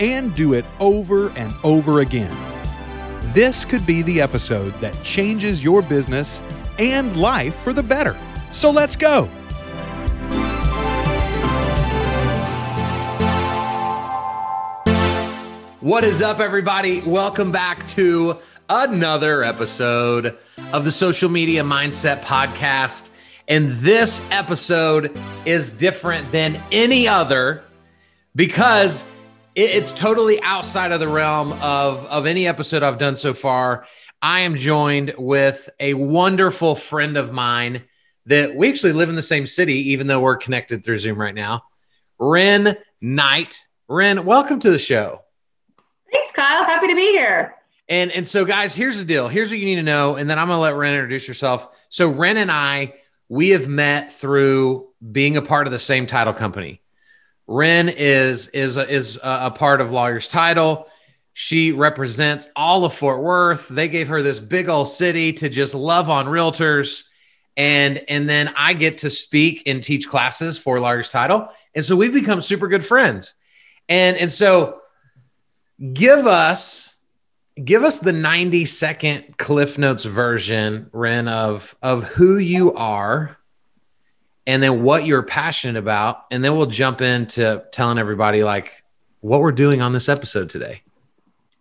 and do it over and over again. This could be the episode that changes your business and life for the better. So let's go. What is up, everybody? Welcome back to another episode of the Social Media Mindset Podcast. And this episode is different than any other because it's totally outside of the realm of, of any episode I've done so far. I am joined with a wonderful friend of mine that we actually live in the same city, even though we're connected through Zoom right now. Ren Knight. Ren, welcome to the show. Thanks, Kyle. Happy to be here. And and so guys, here's the deal. Here's what you need to know, and then I'm gonna let Ren introduce yourself. So Ren and I, we have met through being a part of the same title company. Ren is is a, is a, part of Lawyers Title. She represents all of Fort Worth. They gave her this big old city to just love on realtors, and and then I get to speak and teach classes for Lawyers Title, and so we've become super good friends. And and so give us give us the 90 second cliff notes version ren of of who you are and then what you're passionate about and then we'll jump into telling everybody like what we're doing on this episode today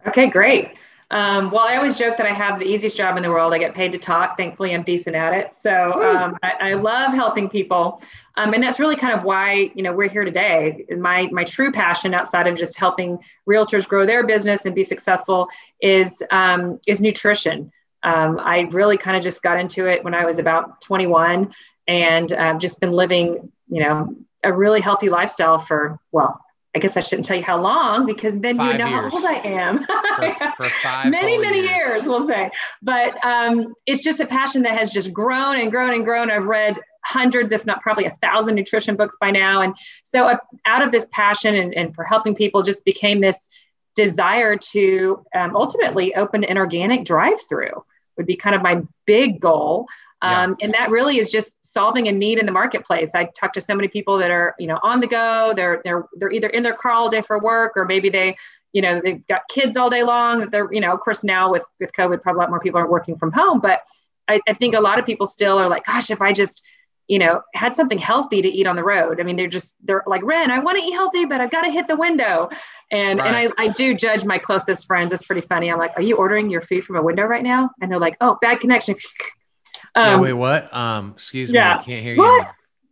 okay great um, well, I always joke that I have the easiest job in the world. I get paid to talk. Thankfully, I'm decent at it. So um, I, I, love helping people, um, and that's really kind of why you know we're here today. My my true passion, outside of just helping realtors grow their business and be successful, is um, is nutrition. Um, I really kind of just got into it when I was about 21, and I've just been living, you know, a really healthy lifestyle for well I guess I shouldn't tell you how long because then five you know years. how old I am. for, for five many, many years. years. we'll say. But um, it's just a passion that has just grown and grown and grown. I've read hundreds, if not probably a thousand nutrition books by now. And so uh, out of this passion and, and for helping people just became this desire to um, ultimately open an organic drive through would be kind of my big goal. Um, yeah. And that really is just solving a need in the marketplace. I talk to so many people that are, you know, on the go. They're they're they're either in their car all day for work, or maybe they, you know, they've got kids all day long. They're, you know, of course now with with COVID, probably a lot more people are working from home. But I, I think a lot of people still are like, gosh, if I just you know, had something healthy to eat on the road. I mean, they're just they're like, Ren, I want to eat healthy, but I've got to hit the window. And right. and I, I do judge my closest friends. It's pretty funny. I'm like, are you ordering your food from a window right now? And they're like, oh, bad connection. Um, yeah, wait, what? Um, excuse me, I can't hear you. What?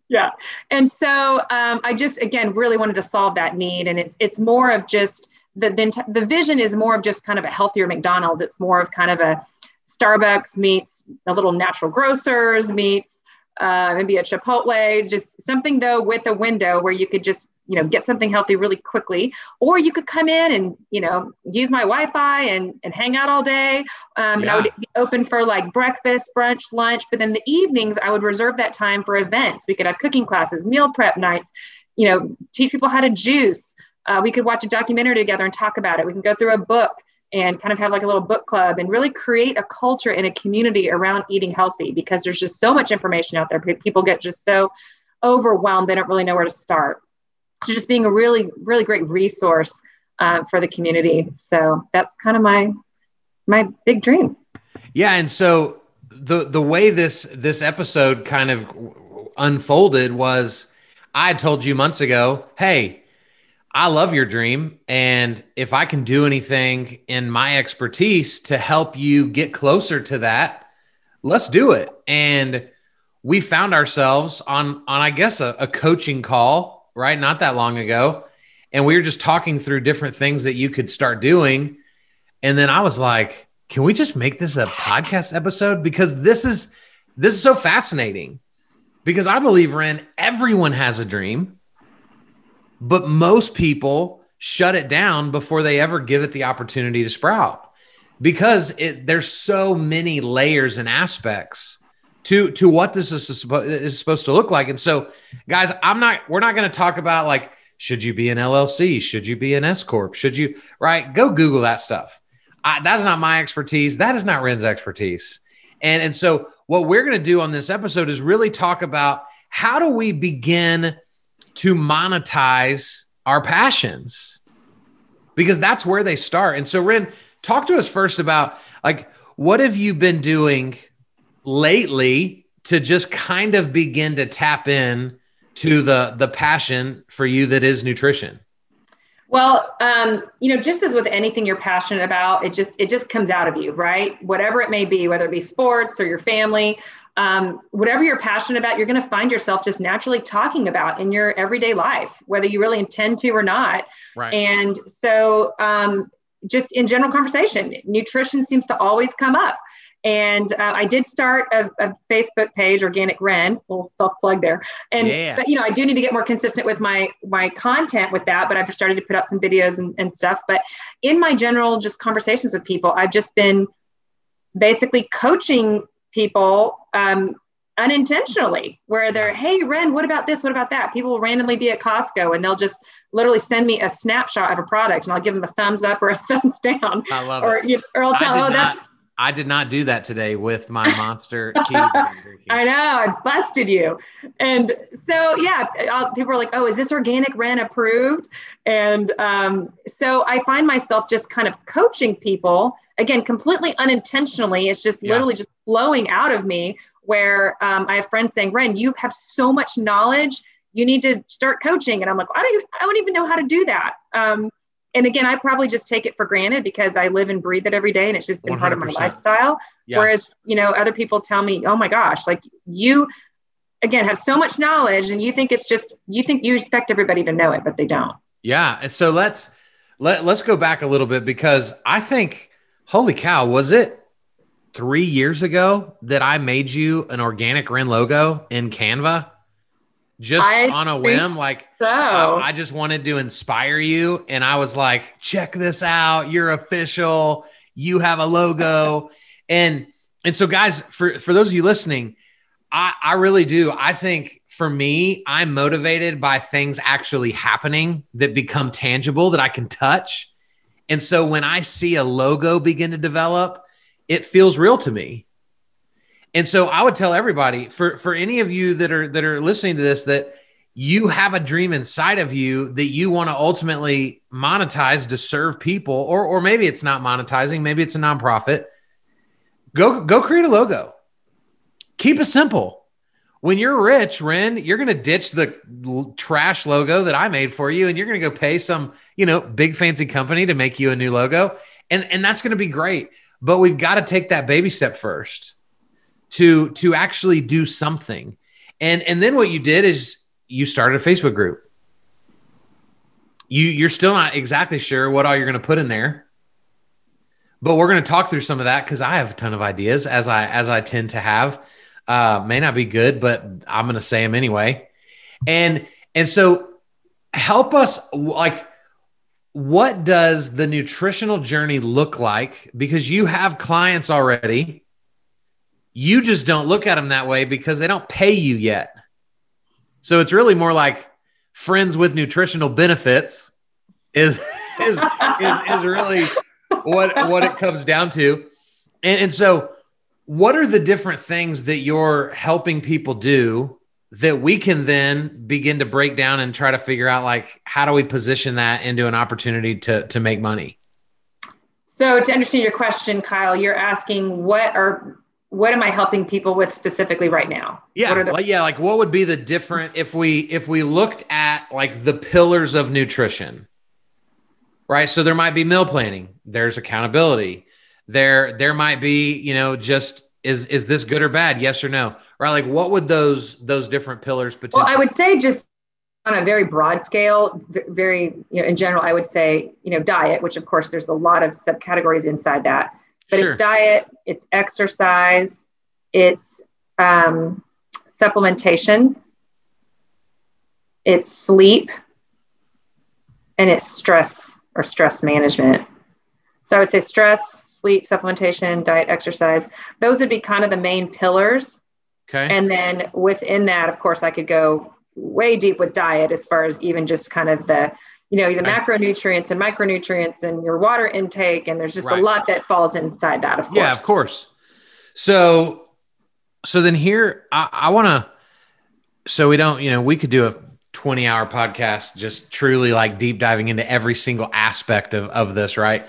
Yeah. And so um, I just again really wanted to solve that need, and it's it's more of just the the, the vision is more of just kind of a healthier McDonald's. It's more of kind of a Starbucks meets a little natural grocers meets uh, maybe a Chipotle, just something though with a window where you could just you know get something healthy really quickly or you could come in and you know use my wi-fi and and hang out all day. Um, yeah. and i would be open for like breakfast brunch lunch but then the evenings i would reserve that time for events. We could have cooking classes meal prep nights you know teach people how to juice. Uh, we could watch a documentary together and talk about it. We can go through a book and kind of have like a little book club and really create a culture and a community around eating healthy because there's just so much information out there. People get just so overwhelmed they don't really know where to start to just being a really, really great resource uh, for the community. So that's kind of my my big dream. Yeah, and so the the way this this episode kind of unfolded was I told you months ago, hey, I love your dream. And if I can do anything in my expertise to help you get closer to that, let's do it. And we found ourselves on on I guess a, a coaching call right? Not that long ago. And we were just talking through different things that you could start doing. And then I was like, can we just make this a podcast episode? Because this is this is so fascinating. Because I believe, Ren, everyone has a dream, but most people shut it down before they ever give it the opportunity to sprout because it there's so many layers and aspects to to what this is, supposed is supposed to look like. And so guys i'm not we're not going to talk about like should you be an llc should you be an s corp? Should you right? Go google that stuff. I, that's not my expertise. That is not ren's expertise. And and so what we're going to do on this episode is really talk about how do we begin to monetize our passions? Because that's where they start. And so, Ren, talk to us first about like what have you been doing lately to just kind of begin to tap in to the the passion for you that is nutrition. Well, um, you know, just as with anything you're passionate about, it just it just comes out of you, right? Whatever it may be, whether it be sports or your family, um, whatever you're passionate about, you're going to find yourself just naturally talking about in your everyday life, whether you really intend to or not. Right. And so, um, just in general conversation, nutrition seems to always come up. And uh, I did start a, a, Facebook page, Organic Ren, little self plug there. And yeah. but you know, I do need to get more consistent with my my content with that. But I've started to put out some videos and, and stuff. But in my general just conversations with people, I've just been basically coaching people um, unintentionally where they're hey ren what about this what about that people will randomly be at costco and they'll just literally send me a snapshot of a product and i'll give them a thumbs up or a thumbs down i love or, it or i'll tell them, oh that's I did not do that today with my monster tea. I know, I busted you. And so, yeah, I'll, people are like, oh, is this organic Ren approved? And um, so I find myself just kind of coaching people, again, completely unintentionally. It's just yeah. literally just flowing out of me where um, I have friends saying, Ren, you have so much knowledge. You need to start coaching. And I'm like, I don't, I don't even know how to do that. Um, and again, I probably just take it for granted because I live and breathe it every day and it's just been 100%. part of my lifestyle. Yeah. Whereas, you know, other people tell me, oh my gosh, like you, again, have so much knowledge and you think it's just, you think you expect everybody to know it, but they don't. Yeah. And so let's, let, let's go back a little bit because I think, holy cow, was it three years ago that I made you an organic Ren logo in Canva? Just I on a whim like so. I, I, just wanted to inspire you and i was like check this out you're official you have a logo. And and so guys for for those of you listening i i really do. I think for me i'm motivated by things actually happening that become tangible that i can touch. And so when i see a logo begin to develop it feels real to me and so I would tell everybody for for any of you that are that are listening to this that you have a dream inside of you that you want to ultimately monetize to serve people or or maybe it's not monetizing, maybe it's a nonprofit. Go go create a logo. Keep it simple. When you're rich, Ren, you're going to ditch the trash logo that I made for you and you're going to go pay some, you know, big fancy company to make you a new logo. And and that's going to be great. But we've got to take that baby step first to to actually do something. And and then what you did is you started a Facebook group. You you're still not exactly sure what all you're going to put in there. But we're going to talk through some of that cuz I have a ton of ideas as I as I tend to have. Uh may not be good, but I'm going to say them anyway. And and so help us like what does the nutritional journey look like because you have clients already you just don't look at them that way because they don't pay you yet. So it's really more like friends with nutritional benefits is is is, is really what what it comes down to. And, and so what are the different things that you're helping people do that we can then begin to break down and try to figure out like how do we position that into an opportunity to to make money? So to understand your question, Kyle, you're asking what are what am I helping people with specifically right now? Yeah, the- yeah. Like, what would be the different if we if we looked at like the pillars of nutrition, right? So there might be meal planning. There's accountability. There there might be you know just is is this good or bad? Yes or no? Right? Like, what would those those different pillars potentially? Well, I would say just on a very broad scale, very you know in general, I would say you know diet, which of course there's a lot of subcategories inside that but sure. it's diet, it's exercise, it's um, supplementation, it's sleep, and it's stress or stress management. So I would say stress, sleep, supplementation, diet, exercise. Those would be kind of the main pillars. Okay. And then within that, of course, I could go way deep with diet as far as even just kind of the you know the macronutrients and micronutrients and your water intake and there's just right. a lot that falls inside that of course yeah of course. so so then here i, I want to so we don't you know we could do a 20 hour podcast just truly like deep diving into every single aspect of, of this right?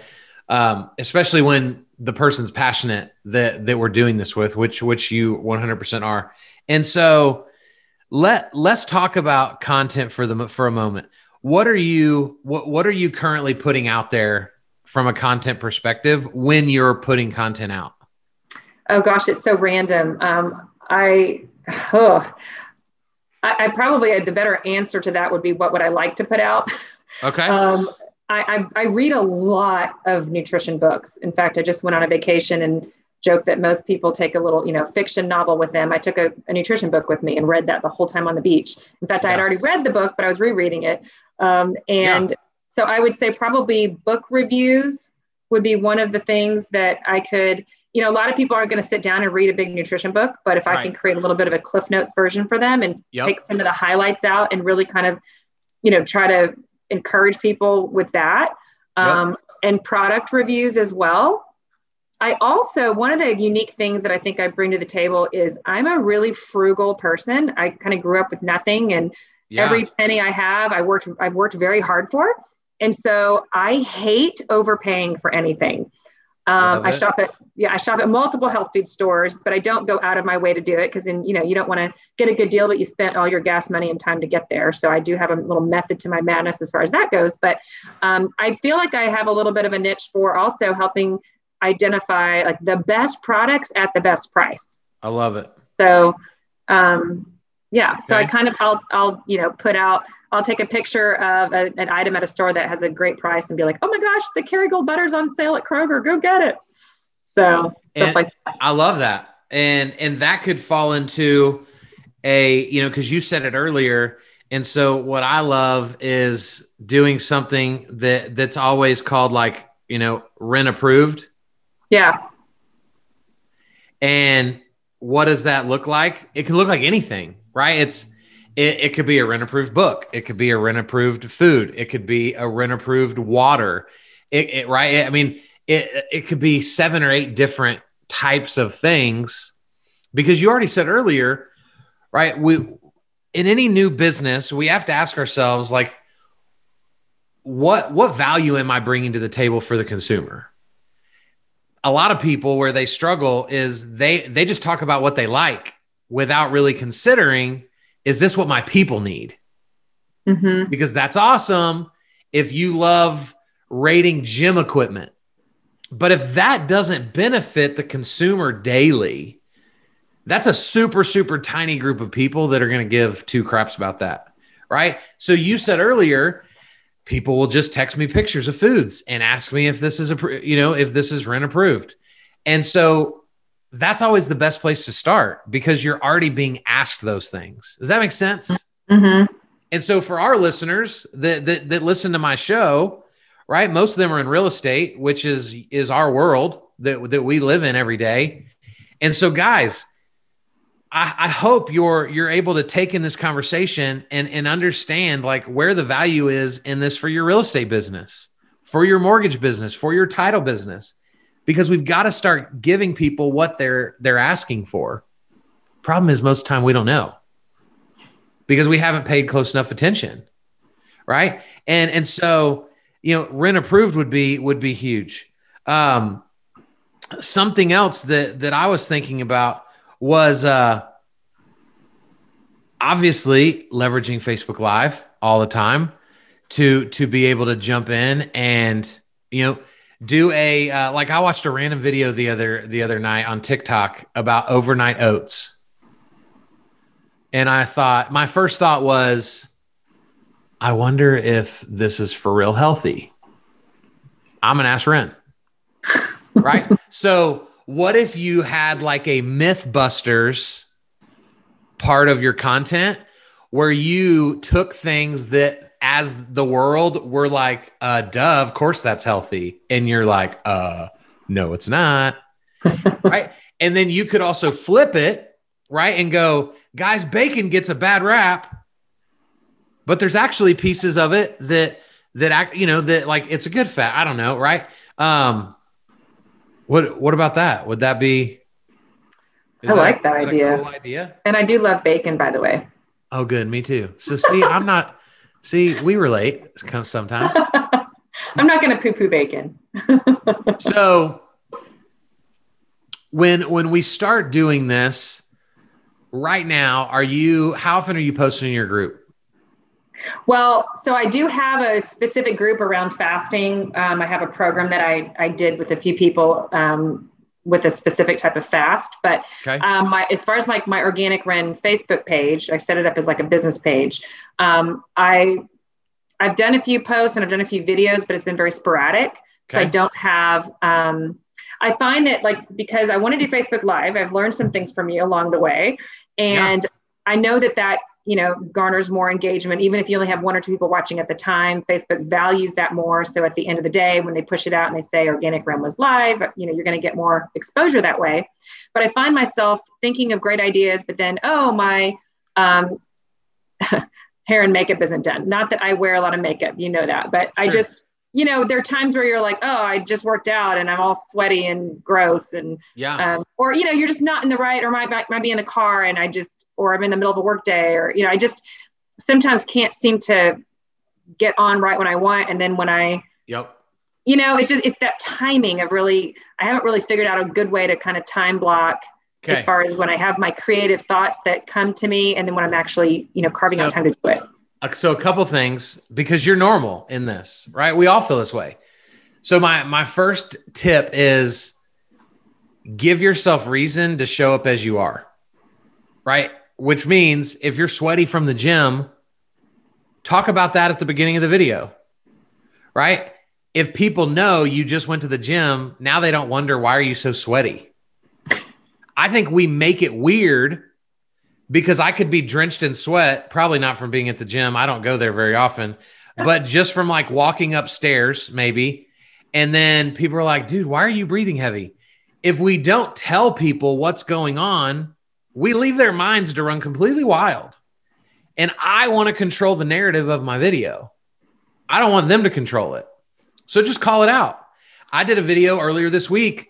Um, especially when the person's passionate that that we're doing this with which which you 100% are. And so let let's talk about content for the for a moment what are you what what are you currently putting out there from a content perspective when you're putting content out oh gosh it's so random um, i oh, I, I probably the better answer to that would be what would I like to put out? Okay. um, I, I, I read a lot of nutrition books. In fact, I just went on a vacation and joke that most people take a little, you know, fiction novel with them. I took a, a nutrition book with me and read that the whole time on the beach. In fact, yeah. I had already read the book, but I was rereading it. Um, and yeah. so I would say probably book reviews would be one of the things that I could you know, a lot of people aren't going to sit down and read a big nutrition book, but if right. I can create a little bit of a Cliff Notes version for them and yep. take some of the highlights out and really kind of, you know, try to encourage people with that um, yep. and product reviews as well. I also, one of the unique things that I think I bring to the table is I'm a really frugal person. I kind of grew up with nothing and yeah. every penny I have, I worked, I've worked very hard for. And so I hate overpaying for anything. Um, I shop at yeah, I shop at multiple health food stores, but I don't go out of my way to do it because then you know you don't want to get a good deal, but you spent all your gas money and time to get there. So I do have a little method to my madness as far as that goes. But um, I feel like I have a little bit of a niche for also helping identify like the best products at the best price. I love it. So um, yeah, so. I kind of I'll I'll you know put out I'll take a picture of a, an item at a store that has a great price and be like, oh my gosh, the Kerrygold butter's on sale at Kroger. Go get it. So stuff and like that. I love that. And and that could fall into a, you know, because you said it earlier. And so what I love is doing something that that's always called like, you know, Ren approved. Yeah. And what does that look like? It can look like anything, right? It's it, it could be a Ren approved book. It could be a Ren approved food. It could be a Ren approved water. It, it, right. I mean, it it could be seven or eight different types of things because you already said earlier, right? We in any new business, we have to ask ourselves like, what what value am I bringing to the table for the consumer? A lot of people where they struggle is they they just talk about what they like without really considering is this what my people need? Mm-hmm. Because that's awesome if you love rating gym equipment. But if that doesn't benefit the consumer daily, that's a super, super tiny group of people that are going to give two craps about that. Right. So you said earlier, people will just text me pictures of foods and ask me if this is a, you know, if this is Ren approved. And so that's always the best place to start because you're already being asked those things. Does that make sense? Mm-hmm. And so for our listeners that, that that listen to my show, right? Most of them are in real estate, which is is our world that that we live in every day. And so, guys, I, I hope you're you're able to take in this conversation and and understand like where the value is in this for your real estate business, for your mortgage business, for your title business because we've got to start giving people what they're they're asking for. Problem is most time we don't know because we haven't paid close enough attention. Right? And and so, you know, Ren approved would be would be huge. Um something else that that I was thinking about was uh obviously leveraging Facebook Live all the time to to be able to jump in and you know do a uh, like I watched a random video the other the other night on TikTok about overnight oats. And I thought my first thought was I wonder if this is for real healthy. I'm going to ask Ren. right? So, what if you had like a Mythbusters part of your content where you took things that as the world, we're like, uh, duh, of course that's healthy. And you're like, uh, no, it's not. right. And then you could also flip it, right? And go, guys, bacon gets a bad rap, but there's actually pieces of it that, that act, you know, that like it's a good fat. I don't know. Right. Um, what, what about that? Would that be, I like that, that idea. Cool idea. And I do love bacon, by the way. Oh, good. Me too. So see, I'm not, see, we relate sometimes. I'm not going to poo poo bacon. so when, when we start doing this right now, are you, how often are you posting in your group? Well, so I do have a specific group around fasting. Um, I have a program that I, I did with a few people um, with a specific type of fast. But okay. um, my, as far as like my, organic Ren Facebook page, I set it up as like a business page. Um, I I've done a few posts and I've done a few videos, but it's been very sporadic. Okay. So I don't have. Um, I find that like because I want to do Facebook Live, I've learned some things from you along the way, and yeah. I know that that you know garners more engagement even if you only have one or two people watching at the time facebook values that more. So at the end of the day when they push it out and they say organic Ren was live you know you're going to get more exposure that way. But i find myself thinking of great ideas but then oh my um, hair and makeup isn't done. Not that i wear a lot of makeup you know that but sure. i just you know, there are times where you're like, oh, I just worked out and I'm all sweaty and gross, and yeah, um, or you know, you're just not in the right, or might might be in the car and I just, or I'm in the middle of a work day, or you know, I just sometimes can't seem to get on right when I want, and then when I, yep, you know, it's just it's that timing of really, I haven't really figured out a good way to kind of time block. Okay. As far as when I have my creative thoughts that come to me, and then when I'm actually, you know, carving so, out time to do it Uh, so a couple things because you're normal in this, right? We all feel this way. So my my first tip is give yourself reason to show up as you are. Right? Which means if you're sweaty from the gym, talk about that at the beginning of the video. Right? If people know you just went to the gym, now they don't wonder why are you so sweaty? I think we make it weird because I could be drenched in sweat, probably not from being at the gym. I don't go there very often, but just from like walking upstairs, maybe. And then people are like, dude, why are you breathing heavy? If we don't tell people what's going on, we leave their minds to run completely wild. And I want to control the narrative of my video. I don't want them to control it. So just call it out. I did a video earlier this week.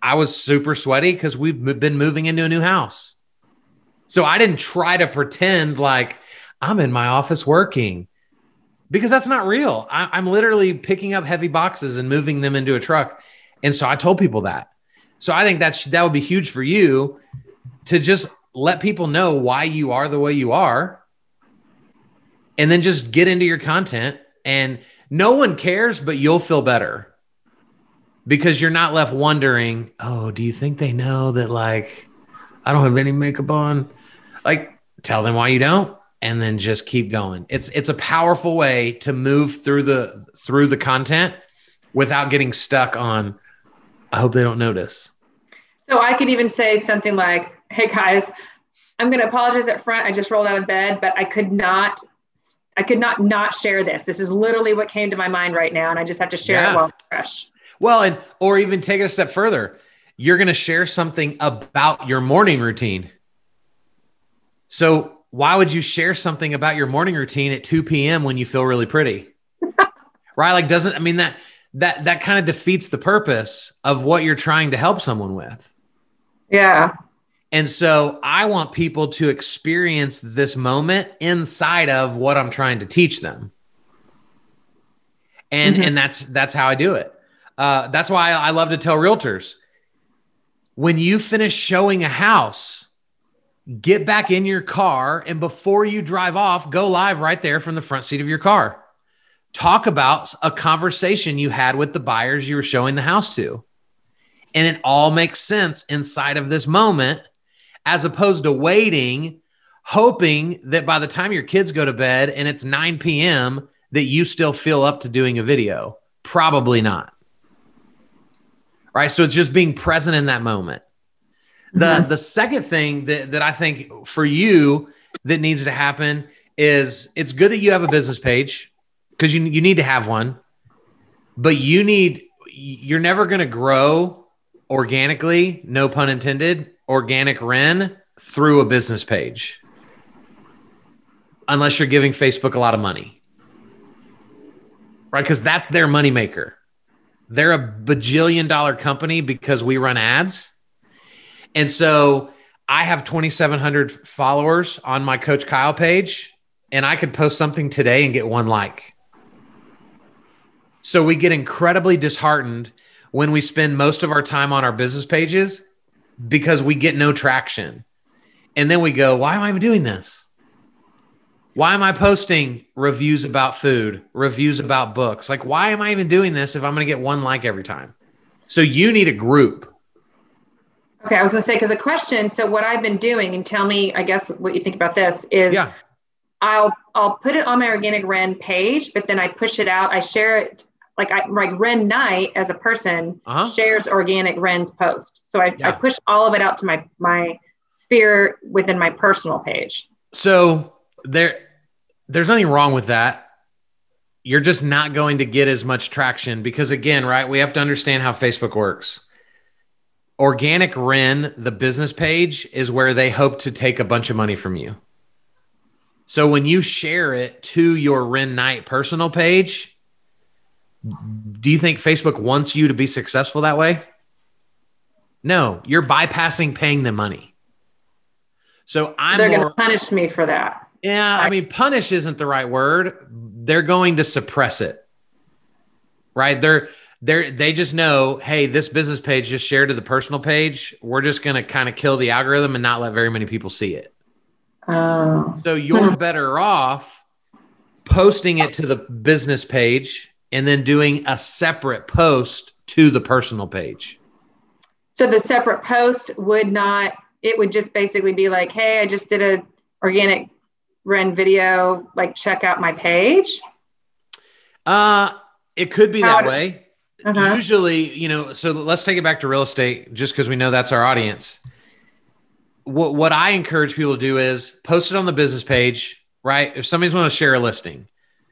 I was super sweaty because we've been moving into a new house so I didn't try to pretend like I'm in my office working because that's not real. I, am literally picking up heavy boxes and moving them into a truck. And so I told people that. So I think that's that would be huge for you to just let people know why you are the way you are and then just get into your content and no one cares but you'll feel better because you're not left wondering oh do you think they know that like i don't have any makeup on like tell them why you don't and then just keep going. It's it's a powerful way to move through the through the content without getting stuck on I hope they don't notice. So I could even say something like, "Hey guys, I'm going to apologize up front. I just rolled out of bed, but I could not I could not not share this. This is literally what came to my mind right now and I just have to share yeah. it while it's fresh." Well, and or even take it a step further. You're going to share something about your morning routine. So why would you share something about your morning routine at 2 p.m. when you feel really pretty? right? Like doesn't I mean that that that kind of defeats the purpose of what you're trying to help someone with. Yeah. And so I want people to experience this moment inside of what I'm trying to teach them. And mm-hmm. and that's that's how I do it. Uh, that's why I love to tell realtors when you finish showing a house, get back in your car and before you drive off, go live right there from the front seat of your car. Talk about a conversation you had with the buyers you were showing the house to. And it all makes sense inside of this moment, as opposed to waiting, hoping that by the time your kids go to bed and it's 9 p.m., that you still feel up to doing a video. Probably not. Right. So it's just being present in that moment. The mm-hmm. the second thing that that I think for you that needs to happen is it's good that you have a business page because you, you need to have one, but you need, you're never going to grow organically, no pun intended, organic Ren through a business page unless you're giving Facebook a lot of money. Right? Because that's their moneymaker. They're a bajillion dollar company because we run ads. And so I have 2,700 followers on my Coach Kyle page, and I could post something today and get one like. So we get incredibly disheartened when we spend most of our time on our business pages because we get no traction. And then we go, why am I doing this? Why am I posting reviews about food, reviews about books? Like, why am I even doing this if I'm going to get one like every time? So you need a group Okay, I was going to say because a question. So what I've been doing, and tell me, I guess what you think about this is, yeah, I'll I'll put it on my organic Ren page, but then I push it out. I share it like I like Ren Knight as a person Uh-huh. shares organic Ren's post. So I, I push all of it out to my my sphere within my personal page. So there, there's nothing wrong with that. You're just not going to get as much traction because, again, right? We have to understand how Facebook works. Organic Ren, the business page, is where they hope to take a bunch of money from you. So when you share it to your Ren Knight personal page, do you think Facebook wants you to be successful that way? No, you're bypassing paying them money. So I'm They're going to punish me for that. Yeah, I mean, punish isn't the right word. They're going to suppress it. Right? They're they're they just know, hey, this business page just shared to the personal page. We're just gonna kind of kill the algorithm and not let very many people see it. Oh, So you're better off posting it to the business page and then doing a separate post to the personal page. so the separate post would not. It would just basically be like, hey, I just did a organic Ren video. Like, check out my page. Uh it could be How that way. Uh-huh. usually you know so let's take it back to real estate just because we know that's our audience what what i encourage people to do is post it on the business page right if somebody's want to share a listing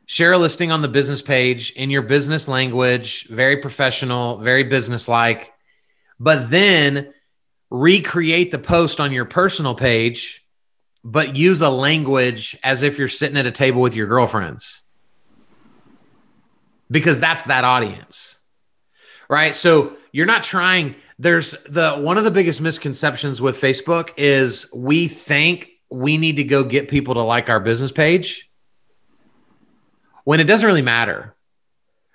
share a listing on the business page in your business language very professional very business like but then recreate the post on your personal page but use a language as if you're sitting at a table with your girlfriends. Because that's that audience right? So you're not trying there's the one of the biggest misconceptions with facebook is we think we need to go get people to like our business page when it doesn't really matter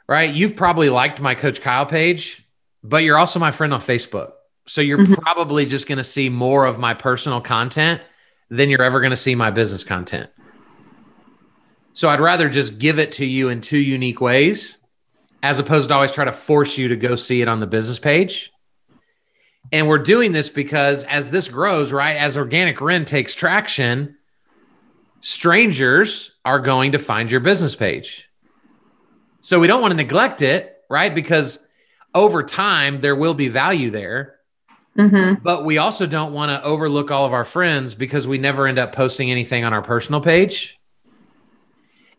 right? You've probably liked my coach kyle page but you're also my friend on facebook. So you're Mhm. probably just going to see more of my personal content than you're ever going to see my business content so i'd rather just give it to you in two unique ways as opposed to always try to force you to go see it on the business page. And we're doing this because as this grows, right, as organic Ren takes traction, strangers are going to find your business page. So we don't want to neglect it, right? Because over time, there will be value there. Mm-hmm. But we also don't want to overlook all of our friends because we never end up posting anything on our personal page.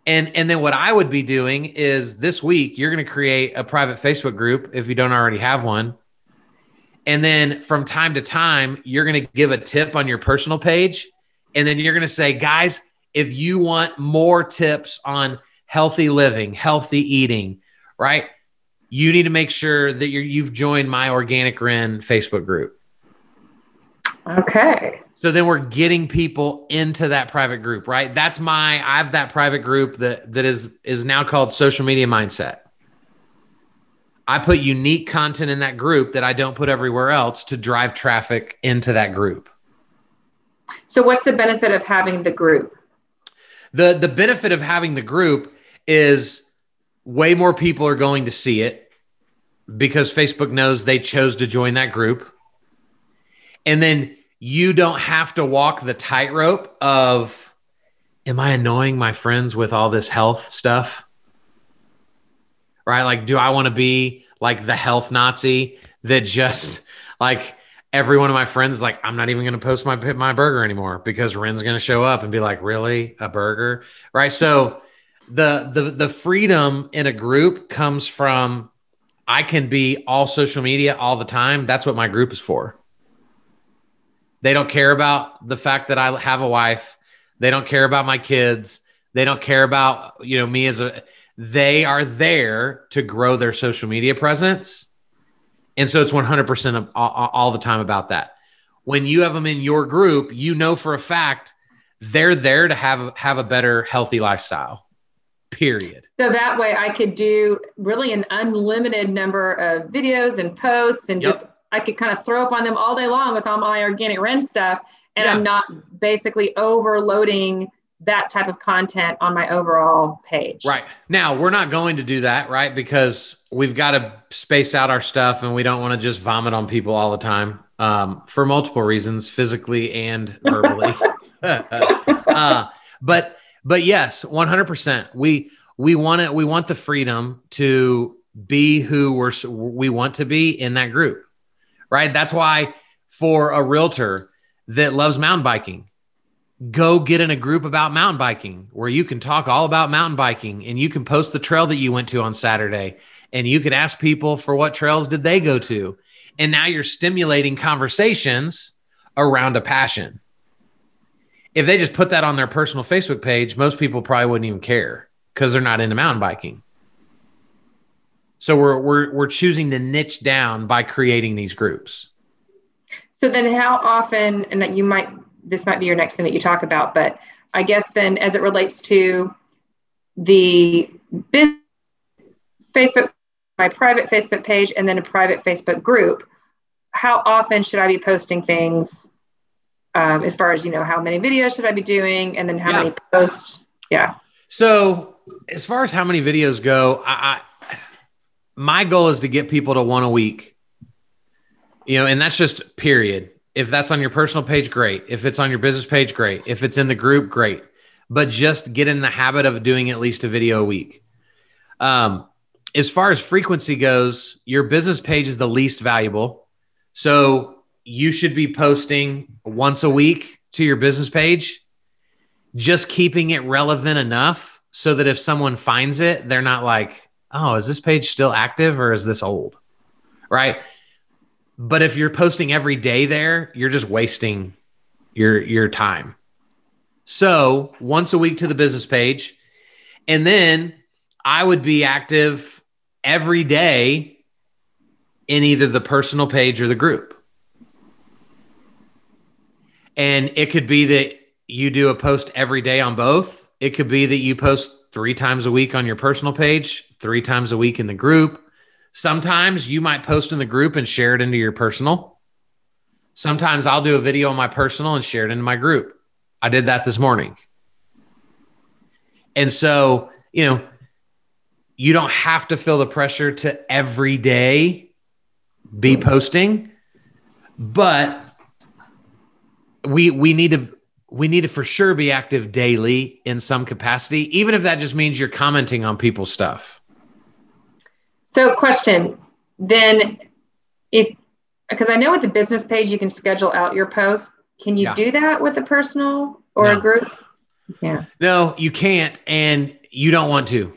And and then what I would be doing is this week you're going to create a private Facebook group if you don't already have one. And then from time to time you're going to give a tip on your personal page and then you're going to say, "Guys, if you want more tips on healthy living, healthy eating, right? You need to make sure that you're, you've joined my Organic Ren Facebook group." Okay. So then we're getting people into that private group, right? That's my I have that private group that that is is now called social media mindset. I put unique content in that group that I don't put everywhere else to drive traffic into that group. So, what's the benefit of having the group? The the benefit of having the group is way more people are going to see it because Facebook knows they chose to join that group. And then you don't have to walk the tightrope of am I annoying my friends with all this health stuff? Right? Like, do I want to be like the health Nazi that just like every one of my friends is like, I'm not even going to post my my burger anymore because Ren's going to show up and be like, really a burger, right? So the the the freedom in a group comes from I can be all social media all the time. That's what my group is for. They don't care about the fact that I have a wife. They don't care about my kids. They don't care about, you know, me as a they are there to grow their social media presence. And so it's 100% of all, all the time about that. When you have them in your group, you know for a fact they're there to have have a better healthy lifestyle period. So that way I could do really an unlimited number of videos and posts and yep. just I could kind of throw up on them all day long with all my organic Ren stuff. And yeah. I'm not basically overloading that type of content on my overall page. Right. Now, we're not going to do that, right? Because we've got to space out our stuff and we don't want to just vomit on people all the time um, for multiple reasons, physically and verbally. uh, but but yes, 100%. We we want it we want the freedom to be who we're we want to be in that group. Right? That's why for a realtor that loves mountain biking, go get in a group about mountain biking where you can talk all about mountain biking and you can post the trail that you went to on Saturday and you can ask people for what trails did they go to. And now you're stimulating conversations around a passion if they just put that on their personal Facebook page, most people probably wouldn't even care because they're not into mountain biking. So we're we're we're choosing to niche down by creating these groups. So then how often and you might this might be your next thing that you talk about, but I guess then as it relates to the business Facebook my private Facebook page and then a private Facebook group, how often should I be posting things um, as far as you know how many videos should i be doing and then how yeah. many posts? Yeah. So as far as how many videos go I, I my goal is to get people to one a week. You know and that's just period. If that's on your personal page great. If it's on your business page great. If it's in the group great. But just get in the habit of doing at least a video a week. Um, as far as frequency goes your business page is the least valuable. So you should be posting once a week to your business page, just keeping it relevant enough so that if someone finds it, they're not like, oh, is this page still active or is this old? Right. But if you're posting every day there, you're just wasting your your time. So once a week to the business page. And then I would be active every day in either the personal page or the group. And it could be that you do a post every day on both. It could be that you post three times a week on your personal page, three times a week in the group. Sometimes you might post in the group and share it into your personal. Sometimes I'll do a video on my personal and share it into my group. I did that this morning. And so, you know, you don't have to feel the pressure to every day be hmm. posting, but we we need to we need to for sure be active daily in some capacity, even if that just means you're commenting on people's stuff. So, question then, if because I know with the business page you can schedule out your posts. Can you yeah. do that with a personal or no. a group? Yeah. No, you can't, and you don't want to.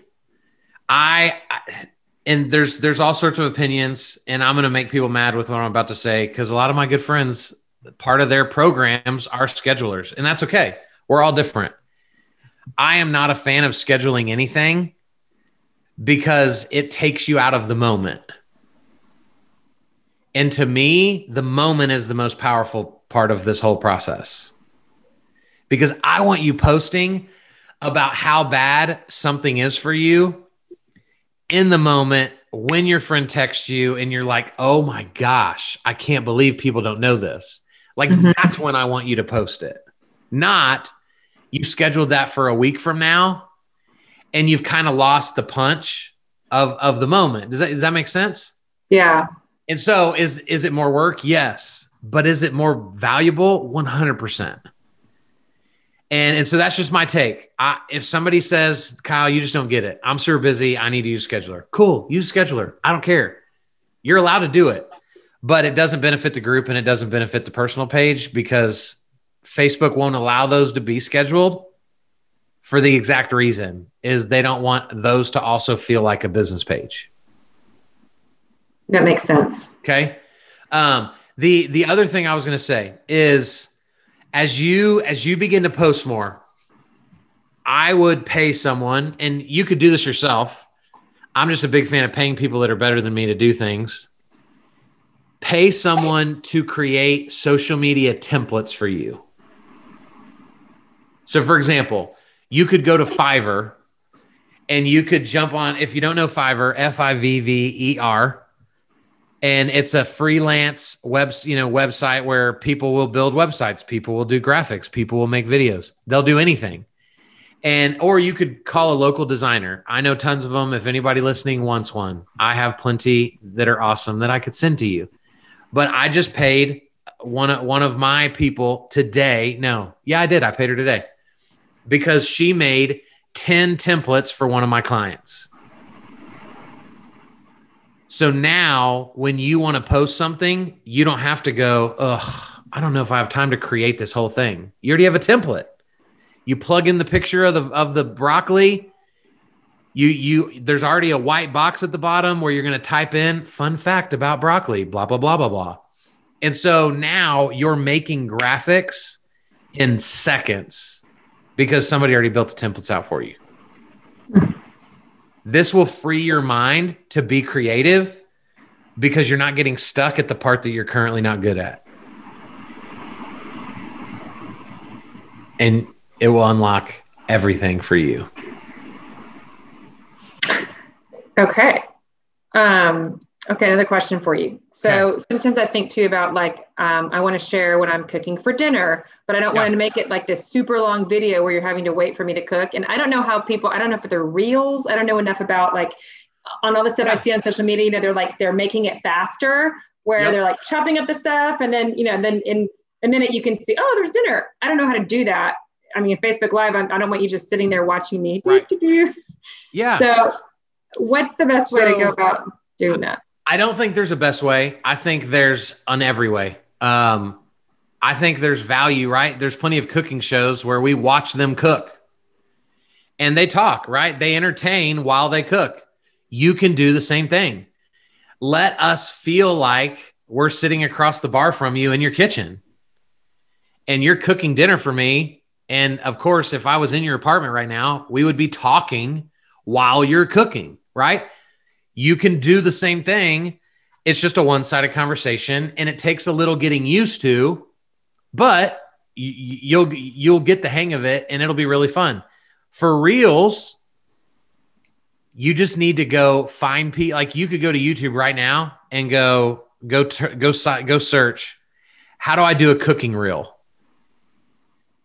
I, I and there's there's all sorts of opinions, and I'm going to make people mad with what I'm about to say because a lot of my good friends part of their programs are schedulers, and that's okay. We're all different. I am not a fan of scheduling anything because it takes you out of the moment. And to me, the moment is the most powerful part of this whole process. Because I want you posting about how bad something is for you in the moment when your friend texts you and you're like, oh my gosh, I can't believe people don't know this. Like mm-hmm. that's when I want you to post it. Not you scheduled that for a week from now and you've kind of lost the punch of of the moment. Does that does that make sense? Yeah. And so is is it more work? Yes. But is it more valuable? 100%. And, and so that's just my take. I, if somebody says, Kyle, you just don't get it. I'm super busy. I need to use scheduler. Cool. Use scheduler. I don't care. You're allowed to do it. But it doesn't benefit the group and it doesn't benefit the personal page because Facebook won't allow those to be scheduled for the exact reason is they don't want those to also feel like a business page. That makes sense. Okay. Um, the the other thing I was going to say is as you as you begin to post more, I would pay someone, and you could do this yourself. I'm just a big fan of paying people that are better than me to do things. Pay someone to create social media templates for you. So, for example, you could go to Fiverr and you could jump on, if you don't know Fiverr, F I V V E R, and it's a freelance web, you know, website where people will build websites, people will do graphics, people will make videos. They'll do anything. And or you could call a local designer. I know tons of them. If anybody listening wants one, I have plenty that are awesome that I could send to you. But I just paid one one of my people today. No, yeah, I did. I paid her today because she made 10 templates for one of my clients. So now when you want to post something, you don't have to go, ugh, I don't know if I have time to create this whole thing. You already have a template. You plug in the picture of the of the broccoli. You you there's already a white box at the bottom where you're going to type in fun fact about broccoli, blah blah blah blah blah. And so now you're making graphics in seconds because somebody already built the templates out for you. this will free your mind to be creative because you're not getting stuck at the part that you're currently not good at. And it will unlock everything for you. Okay. Um, Okay, another question for you. So okay. sometimes I think too about like um, I want to share when I'm cooking for dinner, but I don't yeah. want to make it like this super long video where you're having to wait for me to cook. And I don't know how people. I don't know if they're reels. I don't know enough about like on all the stuff yeah. I see on social media. You know, they're like they're making it faster, where yep. they're like chopping up the stuff, and then you know, then in a minute you can see, oh, there's dinner. I don't know how to do that. I mean, Facebook Live, I'm, I do not want you just sitting there watching me. Right. Yeah. So, what's the best way so, to go about doing that? I don't think there's a best way. I think there's an every way. Um, I think there's value, right? There's plenty of cooking shows where we watch them cook and they talk, right? They entertain while they cook. You can do the same thing. Let us feel like we're sitting across the bar from you in your kitchen and you're cooking dinner for me. And of course, if I was in your apartment right now, we would be talking while you're cooking, right? You can do the same thing. It's just a one sided conversation and it takes a little getting used to, but you'll you'll get the hang of it and it'll be really fun. For reels, you just need to go find people like you could go to YouTube right now and go go go go search how do I do a cooking reel?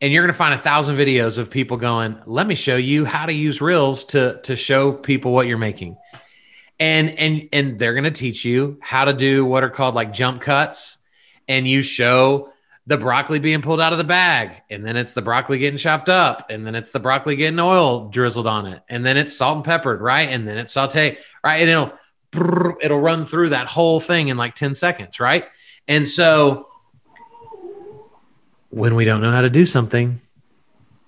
And you're going to find a thousand videos of people going, "Let me show you how to use reels to to show people what you're making." and and and they're going to teach you how to do what are called like jump cuts. And you show the broccoli being pulled out of the bag. And then it's the broccoli getting chopped up. And then it's the broccoli getting oil drizzled on it. And then it's salt and peppered right? And then it's saute right? And it'll it'll run through that whole thing in like 10 seconds right? And so when we don't know how to do something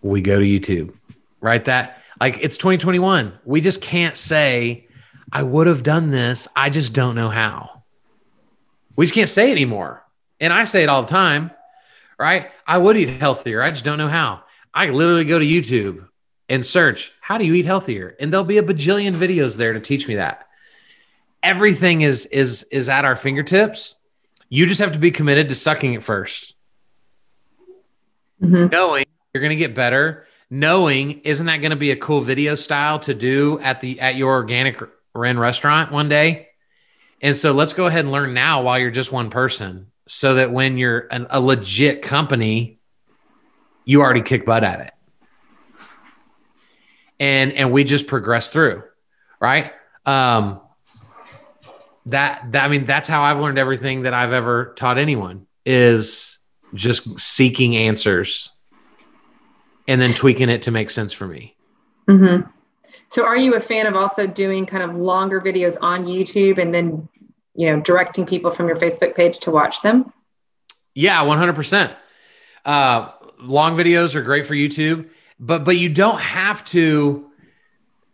we go to youtube right that like it's 2021 we just can't say I would have done this. I just don't know how. We just can't say it anymore. And I say it all the time, right? I would eat healthier. I just don't know how. I literally go to YouTube and search, how do you eat healthier? And there'll be a bajillion videos there to teach me that. Everything is is is at our fingertips. You just have to be committed to sucking it 1st mm-hmm. Knowing you're going to get better, knowing isn't that going to be a cool video style to do at the at your organic Ren restaurant one day. And so let's go ahead and learn now while you're just one person so that when you're an, a legit company, you already kick butt at it. And and we just progress through, right? Um that, that I mean that's how I've learned everything that I've ever taught anyone is just seeking answers and then tweaking it to make sense for me. Mm-hmm. So are you a fan of also doing kind of longer videos on YouTube and then you know, directing people from your Facebook page to watch them? Yeah, 100%. Uh, long videos are great for YouTube, but but you don't have to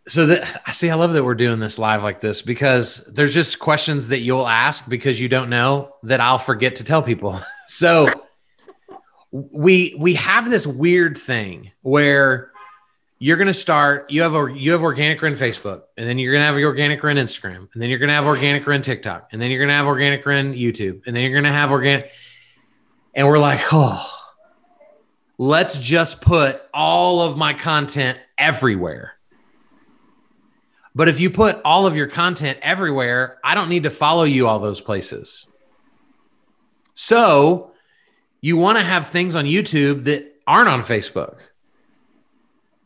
so that I see I love that we're doing this live like this because there's just questions that you'll ask because you don't know that I'll forget to tell people. so we we have this weird thing where you're going to start you have a you have organic Ren facebook and then you're going to have organic Ren instagram and then you're going to have organic Ren tiktok and then you're going to have organic Ren youtube and then you're going to have organic and we're like oh let's just put all of my content everywhere. But if you put all of your content everywhere i don't need to follow you all those places. So you want to have things on youtube that aren't on facebook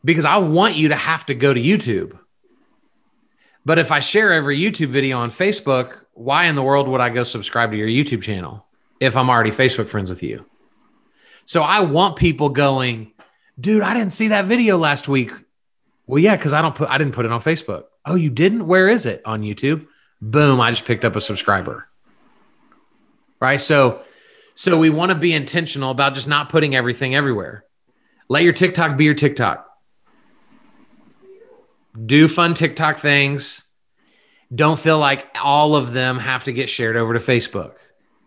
because I want you to have to go to YouTube. But if I share every YouTube video on Facebook, why in the world would I go subscribe to your YouTube channel if I'm already Facebook friends with you? So I want people going, dude, I didn't see that video last week. Well, yeah, because I don't put I didn't put it on Facebook. Oh, you didn't? Where is it? On YouTube. Boom, I just picked up a subscriber. Right. So so we want to be intentional about just not putting everything everywhere. Let your TikTok be your TikTok do fun TikTok things. Don't feel like all of them have to get shared over to Facebook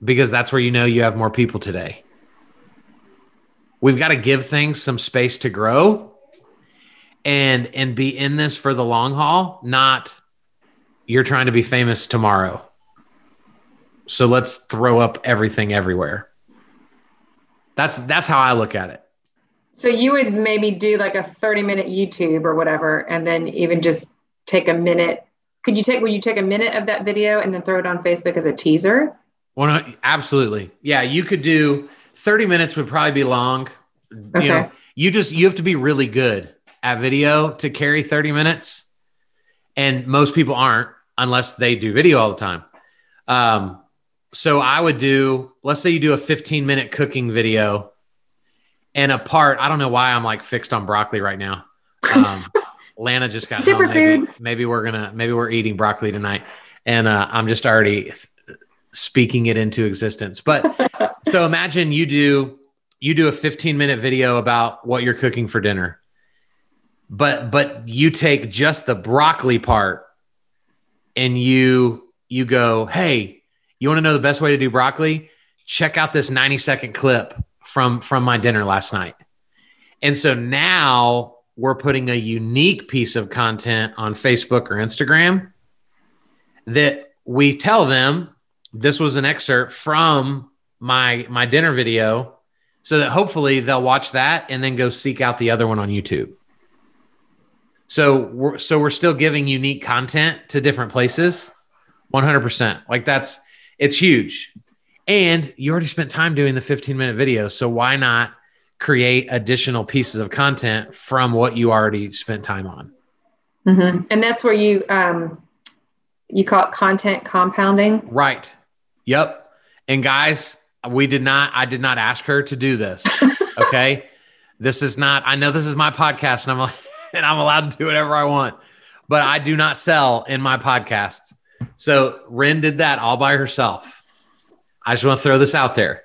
because that's where you know you have more people today. We've got to give things some space to grow and and be in this for the long haul, not you're trying to be famous tomorrow. So let's throw up everything everywhere. That's that's how I look at it. So you would maybe do like a 30 minute YouTube or whatever, and then even just take a minute. Could you take, would you take a minute of that video and then throw it on Facebook as a teaser? One, absolutely. Yeah. You could do 30 minutes would probably be long. Okay. You know, you just, you have to be really good at video to carry 30 minutes. And most people aren't unless they do video all the time. Um, so I would do, let's say you do a 15 minute cooking video and a part. I don't know why I'm like fixed on broccoli right now. Um, Lana just got home. Maybe, maybe, we're gonna maybe we're eating broccoli tonight, and uh, I'm just already speaking it into existence. But so imagine you do you do a 15 minute video about what you're cooking for dinner, but but you take just the broccoli part, and you you go, hey, you want to know the best way to do broccoli? Check out this 90 second clip from from my dinner last night. And so now we're putting a unique piece of content on Facebook or Instagram that we tell them this was an excerpt from my my dinner video so that hopefully they'll watch that and then go seek out the other one on YouTube. So we're so we're still giving unique content to different places. 100%. Like that's it's huge. And you already spent time doing the 15 minute video. So why not create additional pieces of content from what you already spent time on? Mm-hmm. And that's where you, um, you call it content compounding. Right. Yep. And guys, we did not, I did not ask her to do this. Okay. this is not, I know this is my podcast and I'm, and I'm allowed to do whatever I want, but I do not sell in my podcasts. So Ren did that all by herself. I just want to throw this out there.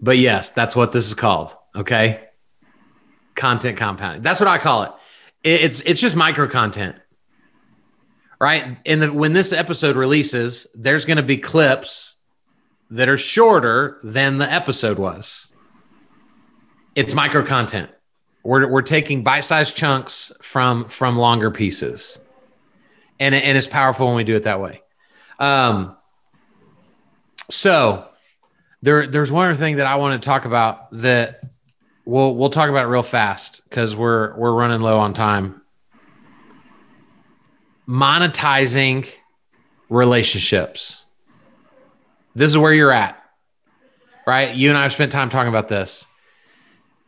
But yes, that's what this is called. Okay. Content compounding. That's what I call it. It's it's just micro content. Right. And the, when this episode releases, there's going to be clips that are shorter than the episode was. It's micro content. We're, we're taking bite-sized chunks from from longer pieces. And, and it's powerful when we do it that way. Um, so there, there's one other thing that I want to talk about that we'll we'll talk about real fast because we're we're running low on time. Monetizing relationships. This is where you're at, right? You and I have spent time talking about this,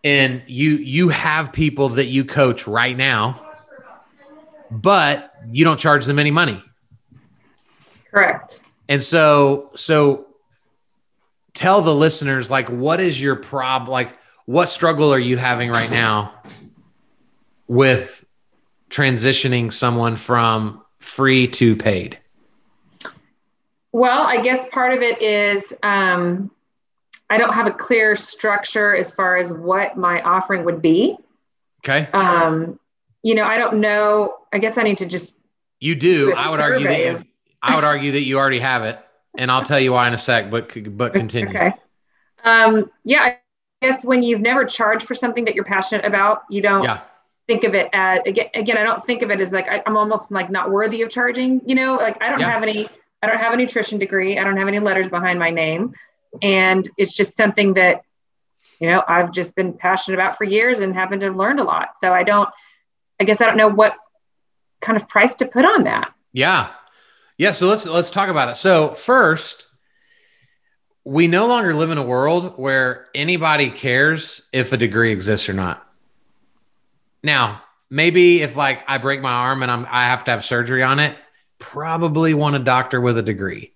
and you you have people that you coach right now, but you don't charge them any money. Correct. And so so tell the listeners like what is your problem like what struggle are you having right now with transitioning someone from free to paid Well, I guess part of it is um, I don't have a clear structure as far as what my offering would be. Okay. Um, you know, I don't know. I guess I need to just. You do. I would argue that you, I would argue that you already have it, and I'll tell you why in a sec. But but continue. Okay. Um, yeah, I guess when you've never charged for something that you're passionate about, you don't Yeah. think of it as again. Again, I don't think of it as like I, I'm almost like not worthy of charging. You know, like I don't Yeah. have any. I don't have a nutrition degree. I don't have any letters behind my name, and it's just something that you know I've just been passionate about for years and happen to learned a lot. So I don't. I guess I don't know what kind of price to put on that. Yeah. Yeah. So let's let's talk about it. So first, we no longer live in a world where anybody cares if a degree exists or not. Now, maybe if like I break my arm and I'm I have to have surgery on it, probably want a doctor with a degree,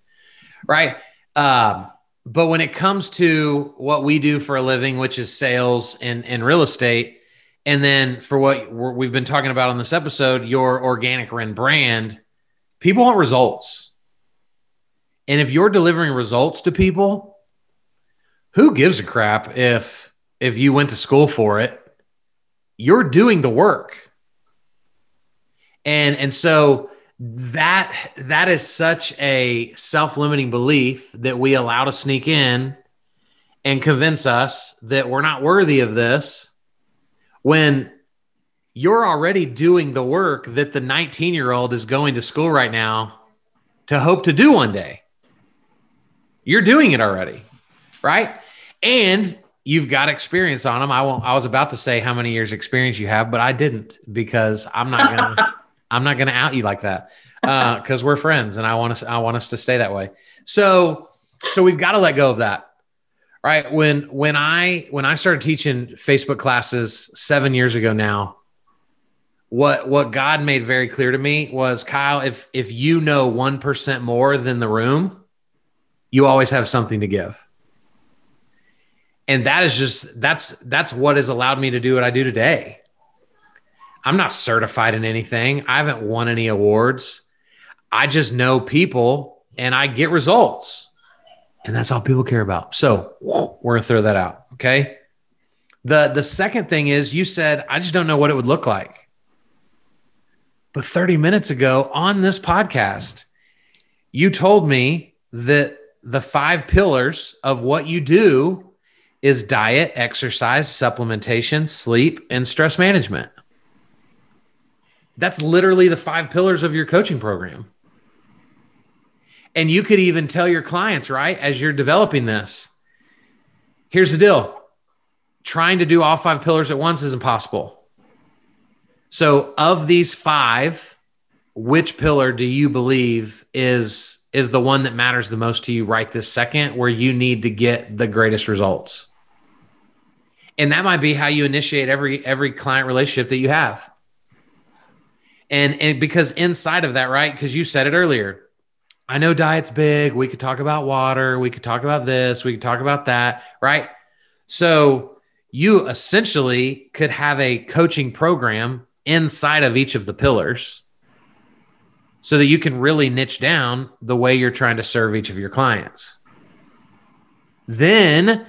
right? Um, but when it comes to what we do for a living, which is sales and, and real estate, and then for what we've been talking about on this episode, your organic Ren brand, people want results. And if you're delivering results to people, who gives a crap if if you went to school for it? You're doing the work. And and so that that is such a self-limiting belief that we allow to sneak in and convince us that we're not worthy of this when you're already doing the work that the 19 year old is going to school right now to hope to do one day. You're doing it already, right? And you've got experience on them. I won't, I was about to say how many years experience you have, but I didn't because I'm not gonna I'm not gonna out you like that uh, because we're friends and I want us I want us to stay that way. So so we've got to let go of that right? When when i when i started teaching facebook classes seven years ago now what what god made very clear to me was kyle if if you know 1% more than the room you always have something to give. And that is just that's that's what has allowed me to do what i do today. I'm not certified in anything. I haven't won any awards. I just know people and i get results and that's all people care about. So we're gonna throw that out. Okay. The the second thing is you said, I just don't know what it would look like. But 30 minutes ago on this podcast, you told me that the five pillars of what you do is diet, exercise, supplementation, sleep, and stress management. That's literally the five pillars of your coaching program. And you could even tell your clients, right, as you're developing this, here's the deal. Trying to do all five pillars at once is impossible. So, of these five, which pillar do you believe is is the one that matters the most to you right this second where you need to get the greatest results? And that might be how you initiate every every client relationship that you have. And and because inside of that right because you said it earlier I know diet's big. We could talk about water. We could talk about this. We could talk about that. Right. So you essentially could have a coaching program inside of each of the pillars so that you can really niche down the way you're trying to serve each of your clients. Then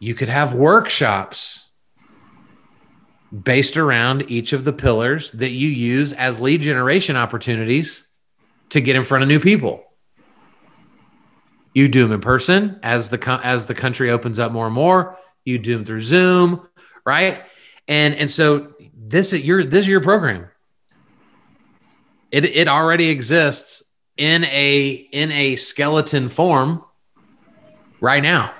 you could have workshops based around each of the pillars that you use as lead generation opportunities to get in front of new people. You do them in person as the as the country opens up more and more. You do them through Zoom, right? And and so this is your this is your program. It it already exists in a in a skeleton form right now.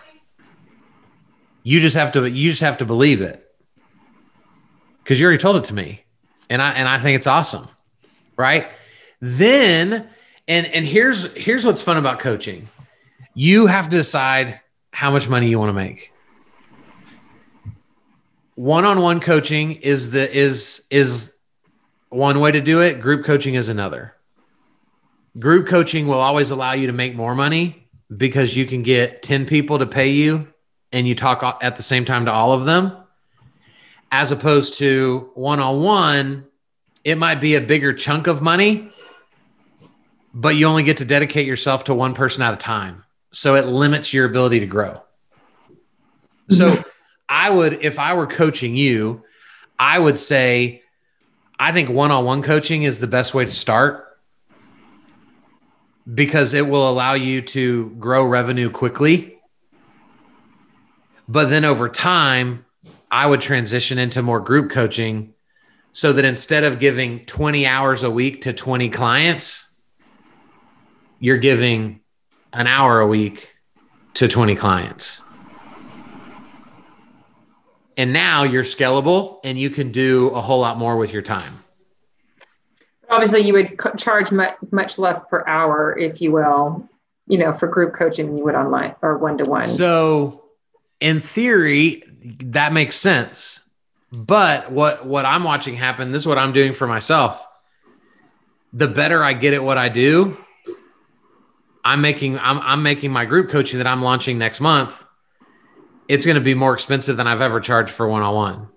You just have to you just have to believe it. Cuz you already told it to me. And I and I think it's awesome. Right? Then and and here's here's what's fun about coaching. You have to decide how much money you want to make. One-on-one coaching is the is is one way to do it. Group coaching is another. Group coaching will always allow you to make more money because you can get 10 people to pay you and you talk at the same time to all of them. As opposed to one-on-one it might be a bigger chunk of money but you only get to dedicate yourself to one person at a time. So it limits your ability to grow. So I would, if I were coaching you, I would say, I think one on one coaching is the best way to start because it will allow you to grow revenue quickly. But then over time, I would transition into more group coaching so that instead of giving 20 hours a week to 20 clients, you're giving an hour a week to 20 clients. And now you're scalable and you can do a whole lot more with your time. Obviously, you would co- charge much, much less per hour, if you will, you know, for group coaching than you would online or one to one. So, in theory, that makes sense. But what what I'm watching happen, this is what I'm doing for myself. The better I get at what I do, I'm making I'm I'm making my group coaching that I'm launching next month. It's going to be more expensive than I've ever charged for one-on-one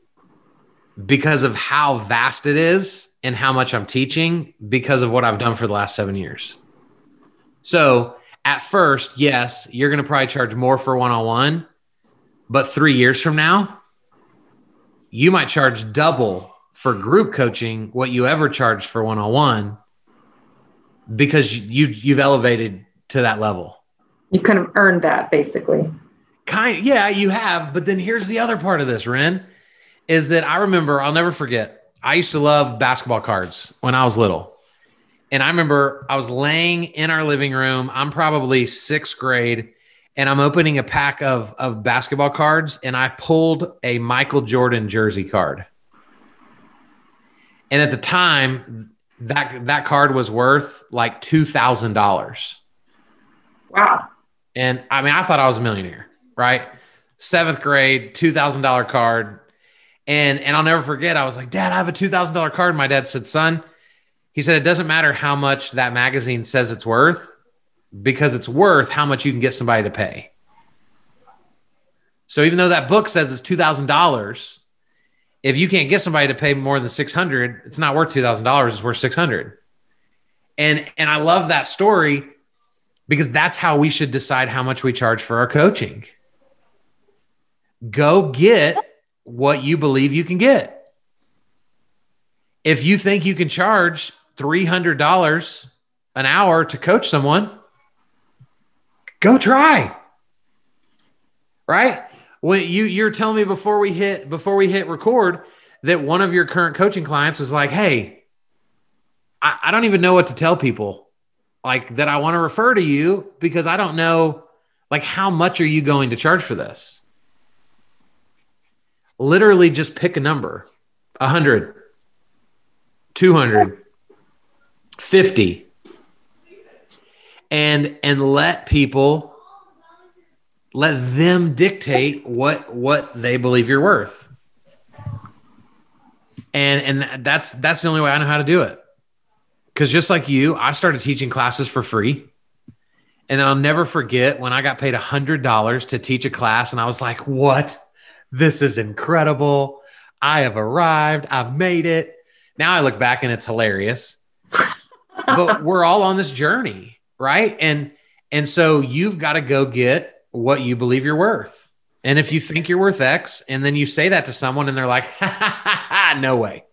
because of how vast it is and how much I'm teaching because of what I've done for the last 7 years. So, at first, yes, you're going to probably charge more for one-on-one, but 3 years from now, you might charge double for group coaching what you ever charged for one-on-one because you you've elevated to that level. You kind of earned that basically. Kind yeah, you have, but then here's the other part of this, Ren, is that I remember, I'll never forget. I used to love basketball cards when I was little. And I remember I was laying in our living room. I'm probably 6th grade and I'm opening a pack of of basketball cards and I pulled a Michael Jordan jersey card. And at the time that that card was worth like $2,000. Wow. And I mean, I thought I was a millionaire, right? Seventh grade, two thousand dollar card, and and I'll never forget. I was like, Dad, I have a two thousand dollar card. My dad said, Son, he said it doesn't matter how much that magazine says it's worth, because it's worth how much you can get somebody to pay. So even though that book says it's two thousand dollars, if you can't get somebody to pay more than six hundred, it's not worth two thousand dollars. It's worth six hundred. And and I love that story because that's how we should decide how much we charge for our coaching. Go get what you believe you can get. If you think you can charge $300 an hour to coach someone, go try. Right? When you you're telling me before we hit before we hit record that one of your current coaching clients was like, "Hey, I, I don't even know what to tell people like that I want to refer to you because I don't know like how much are you going to charge for this? Literally just pick a number. 100 200 50 and and let people let them dictate what what they believe you're worth and and that's that's the only way i know how to do it because just like you, I started teaching classes for free. And I'll never forget when I got paid a $100 to teach a class, and I was like, what? This is incredible. I have arrived. I've made it. Now I look back and it's hilarious. but we're all on this journey, right? And and so you've got to go get what you believe you're worth. And if you think you're worth X, and then you say that to someone and they're like, no way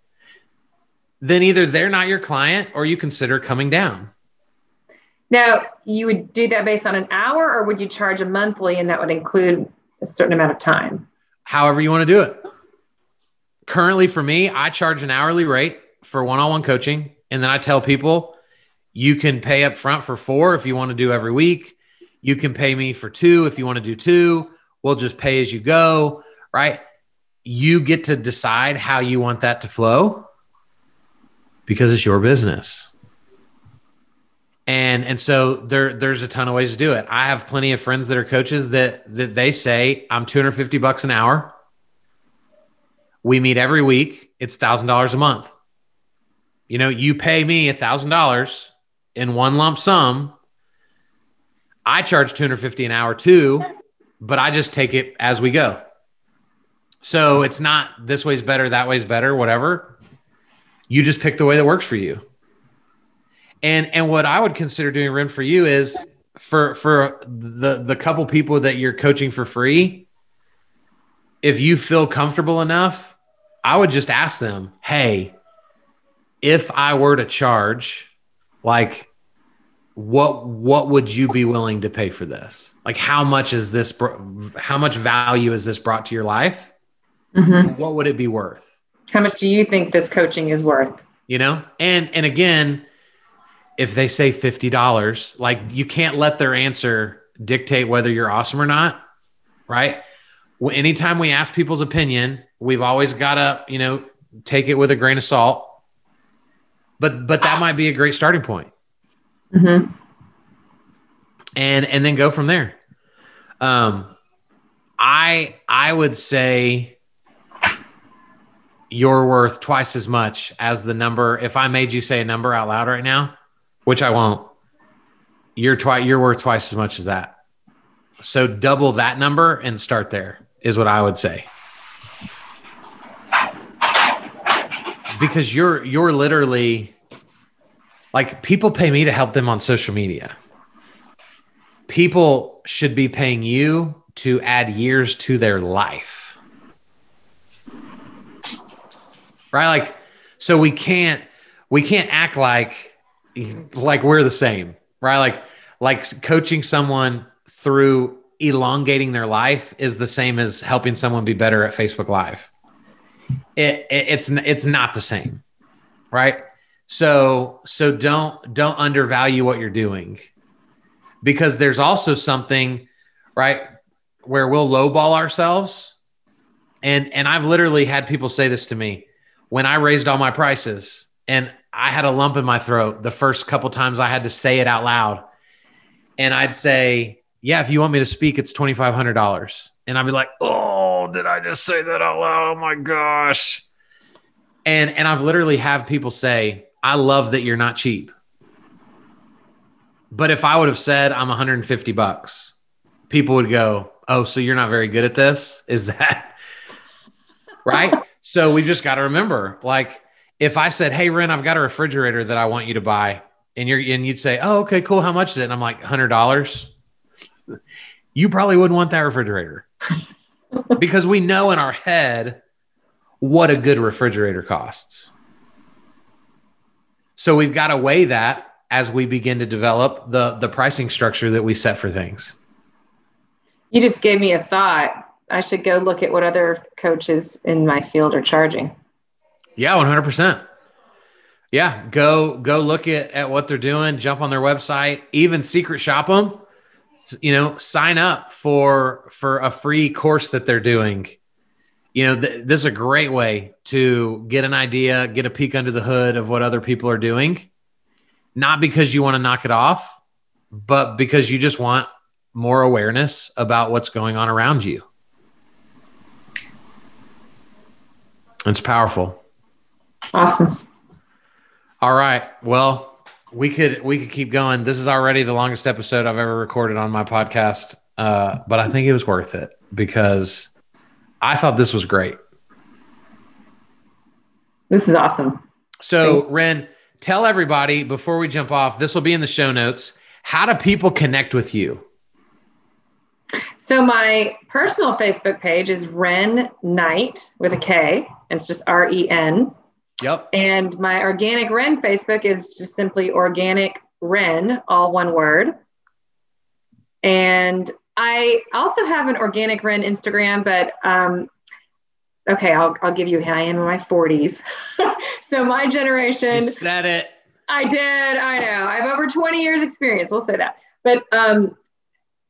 then either they're not your client or you consider coming down. Now, you would do that based on an hour, or would you charge a monthly and that would include a certain amount of time? However, you want to do it. Currently, for me, I charge an hourly rate for one on one coaching. And then I tell people you can pay up front for four if you want to do every week. You can pay me for two if you want to do two. We'll just pay as you go, right? You get to decide how you want that to flow because it's your business. And and so there there's a ton of ways to do it. I have plenty of friends that are coaches that that they say I'm 250 bucks an hour. We meet every week. It's thousand dollars a month. You know, you pay me a thousand dollars in one lump sum. I charge 250 an hour too, but I just take it as we go. So it's not this way's better, that way's better, whatever. You just pick the way that works for you. And and what I would consider doing Ren for you is for for the the couple people that you're coaching for free, if you feel comfortable enough, I would just ask them, "Hey, if I were to charge like what what would you be willing to pay for this? Like how much is this how much value is this brought to your life? Mm-hmm. What would it be worth? How much do you think this coaching is worth? You know? And and again, if they say $50, like you can't let their answer dictate whether you're awesome or not, right? Anytime we ask people's opinion, we've always got to, you know, take it with a grain of salt. But but that might be a great starting point. Mm-hmm. And and then go from there. Um I I would say you're worth twice as much as the number. If I made you say a number out loud right now, which I won't. You're twice you're worth twice as much as that. So double that number and start there is what I would say. Because you're you're literally like people pay me to help them on social media. People should be paying you to add years to their life. Right? Like so we can't we can't act like like we're the same, right? Like like coaching someone through elongating their life is the same as helping someone be better at Facebook Live. It, it, it's it's not the same, right? So so don't don't undervalue what you're doing, because there's also something, right, where we'll lowball ourselves, and and I've literally had people say this to me when I raised all my prices, and I had a lump in my throat the first couple times I had to say it out loud. And I'd say, Yeah, if you want me to speak, it's $2,500. And I'd be like, Oh, did I just say that out loud? Oh my gosh. And, and I've literally have people say, I love that you're not cheap. But if I would have said I'm 150 bucks, people would go, Oh, so you're not very good at this? Is that right? so we've just got to remember like, if I said, "Hey, Ren, I've got a refrigerator that I want you to buy," and you're and you'd say, "Oh, okay, cool. How much is it?" And I'm like, hundred dollars. you probably wouldn't want that refrigerator because we know in our head what a good refrigerator costs. So we've got to weigh that as we begin to develop the the pricing structure that we set for things. You just gave me a thought. I should go look at what other coaches in my field are charging. Yeah, 100%. Yeah, go go look at, at what they're doing, jump on their website, even secret shop them. You know, sign up for for a free course that they're doing. You know, th- this is a great way to get an idea, get a peek under the hood of what other people are doing. Not because you want to knock it off, but because you just want more awareness about what's going on around you. It's powerful. Awesome. All right. Well, we could we could keep going. This is already the longest episode I've ever recorded on my podcast, uh, but I think it was worth it because I thought this was great. This is awesome. So, Ren, tell everybody before we jump off. This will be in the show notes. How do people connect with you? So my personal Facebook page is Ren Knight with a K, and it's just R E N Yep. And my organic Ren Facebook is just simply organic Ren, all one word. And I also have an organic Ren Instagram, but um, okay, I'll, I'll give you, I am in my 40s. so my generation. You said it. I did. I know. I have over 20 years experience. We'll say that. But um,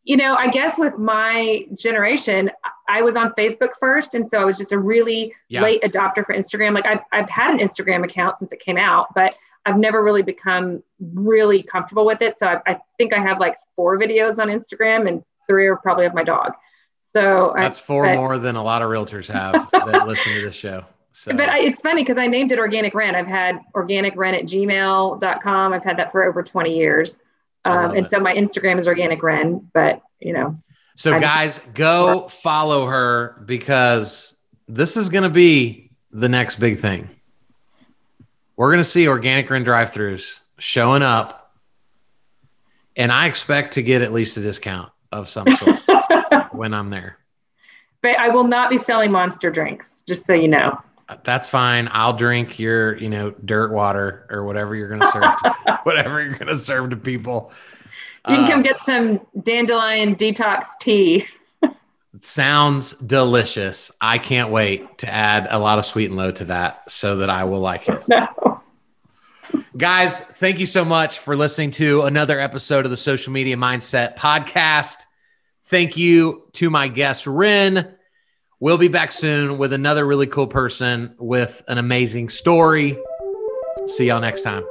you know, I guess with my generation, I was on Facebook first. And so I was just a really yeah. late adopter for Instagram. Like I've, I've had an Instagram account since it came out, but I've never really become really comfortable with it. So I, I think I have like four videos on Instagram and three are probably of my dog. So that's four but, more than a lot of realtors have that listen to this show. So. But I, it's funny because I named it Organic Ren. I've had organic ren at gmail.com. I've had that for over 20 years. Um, and it. so my Instagram is organic ren, but you know. So I guys, just, go follow her because this is going to be the next big thing. We're going to see organic ren drive-throughs showing up, and I expect to get at least a discount of some sort when I'm there. But I will not be selling monster drinks, just so you know. That's fine. I'll drink your, you know, dirt water or whatever you're going to serve, whatever you're going to serve to people. You can uh, come get some dandelion detox tea. sounds delicious. I can't wait to add a lot of sweet and low to that so that I will like it. No. Guys, thank you so much for listening to another episode of the Social Media Mindset Podcast. Thank you to my guest, Ren. We'll be back soon with another really cool person with an amazing story. See y'all next time.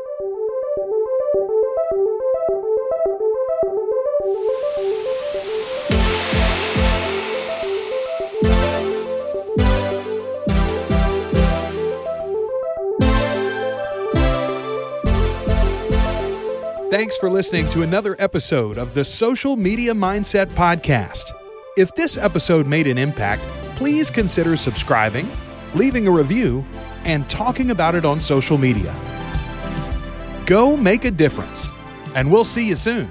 Thanks for listening to another episode of the Social Media Mindset Podcast. If this episode made an impact, please consider subscribing, leaving a review, and talking about it on social media. Go make a difference, and we'll see you soon.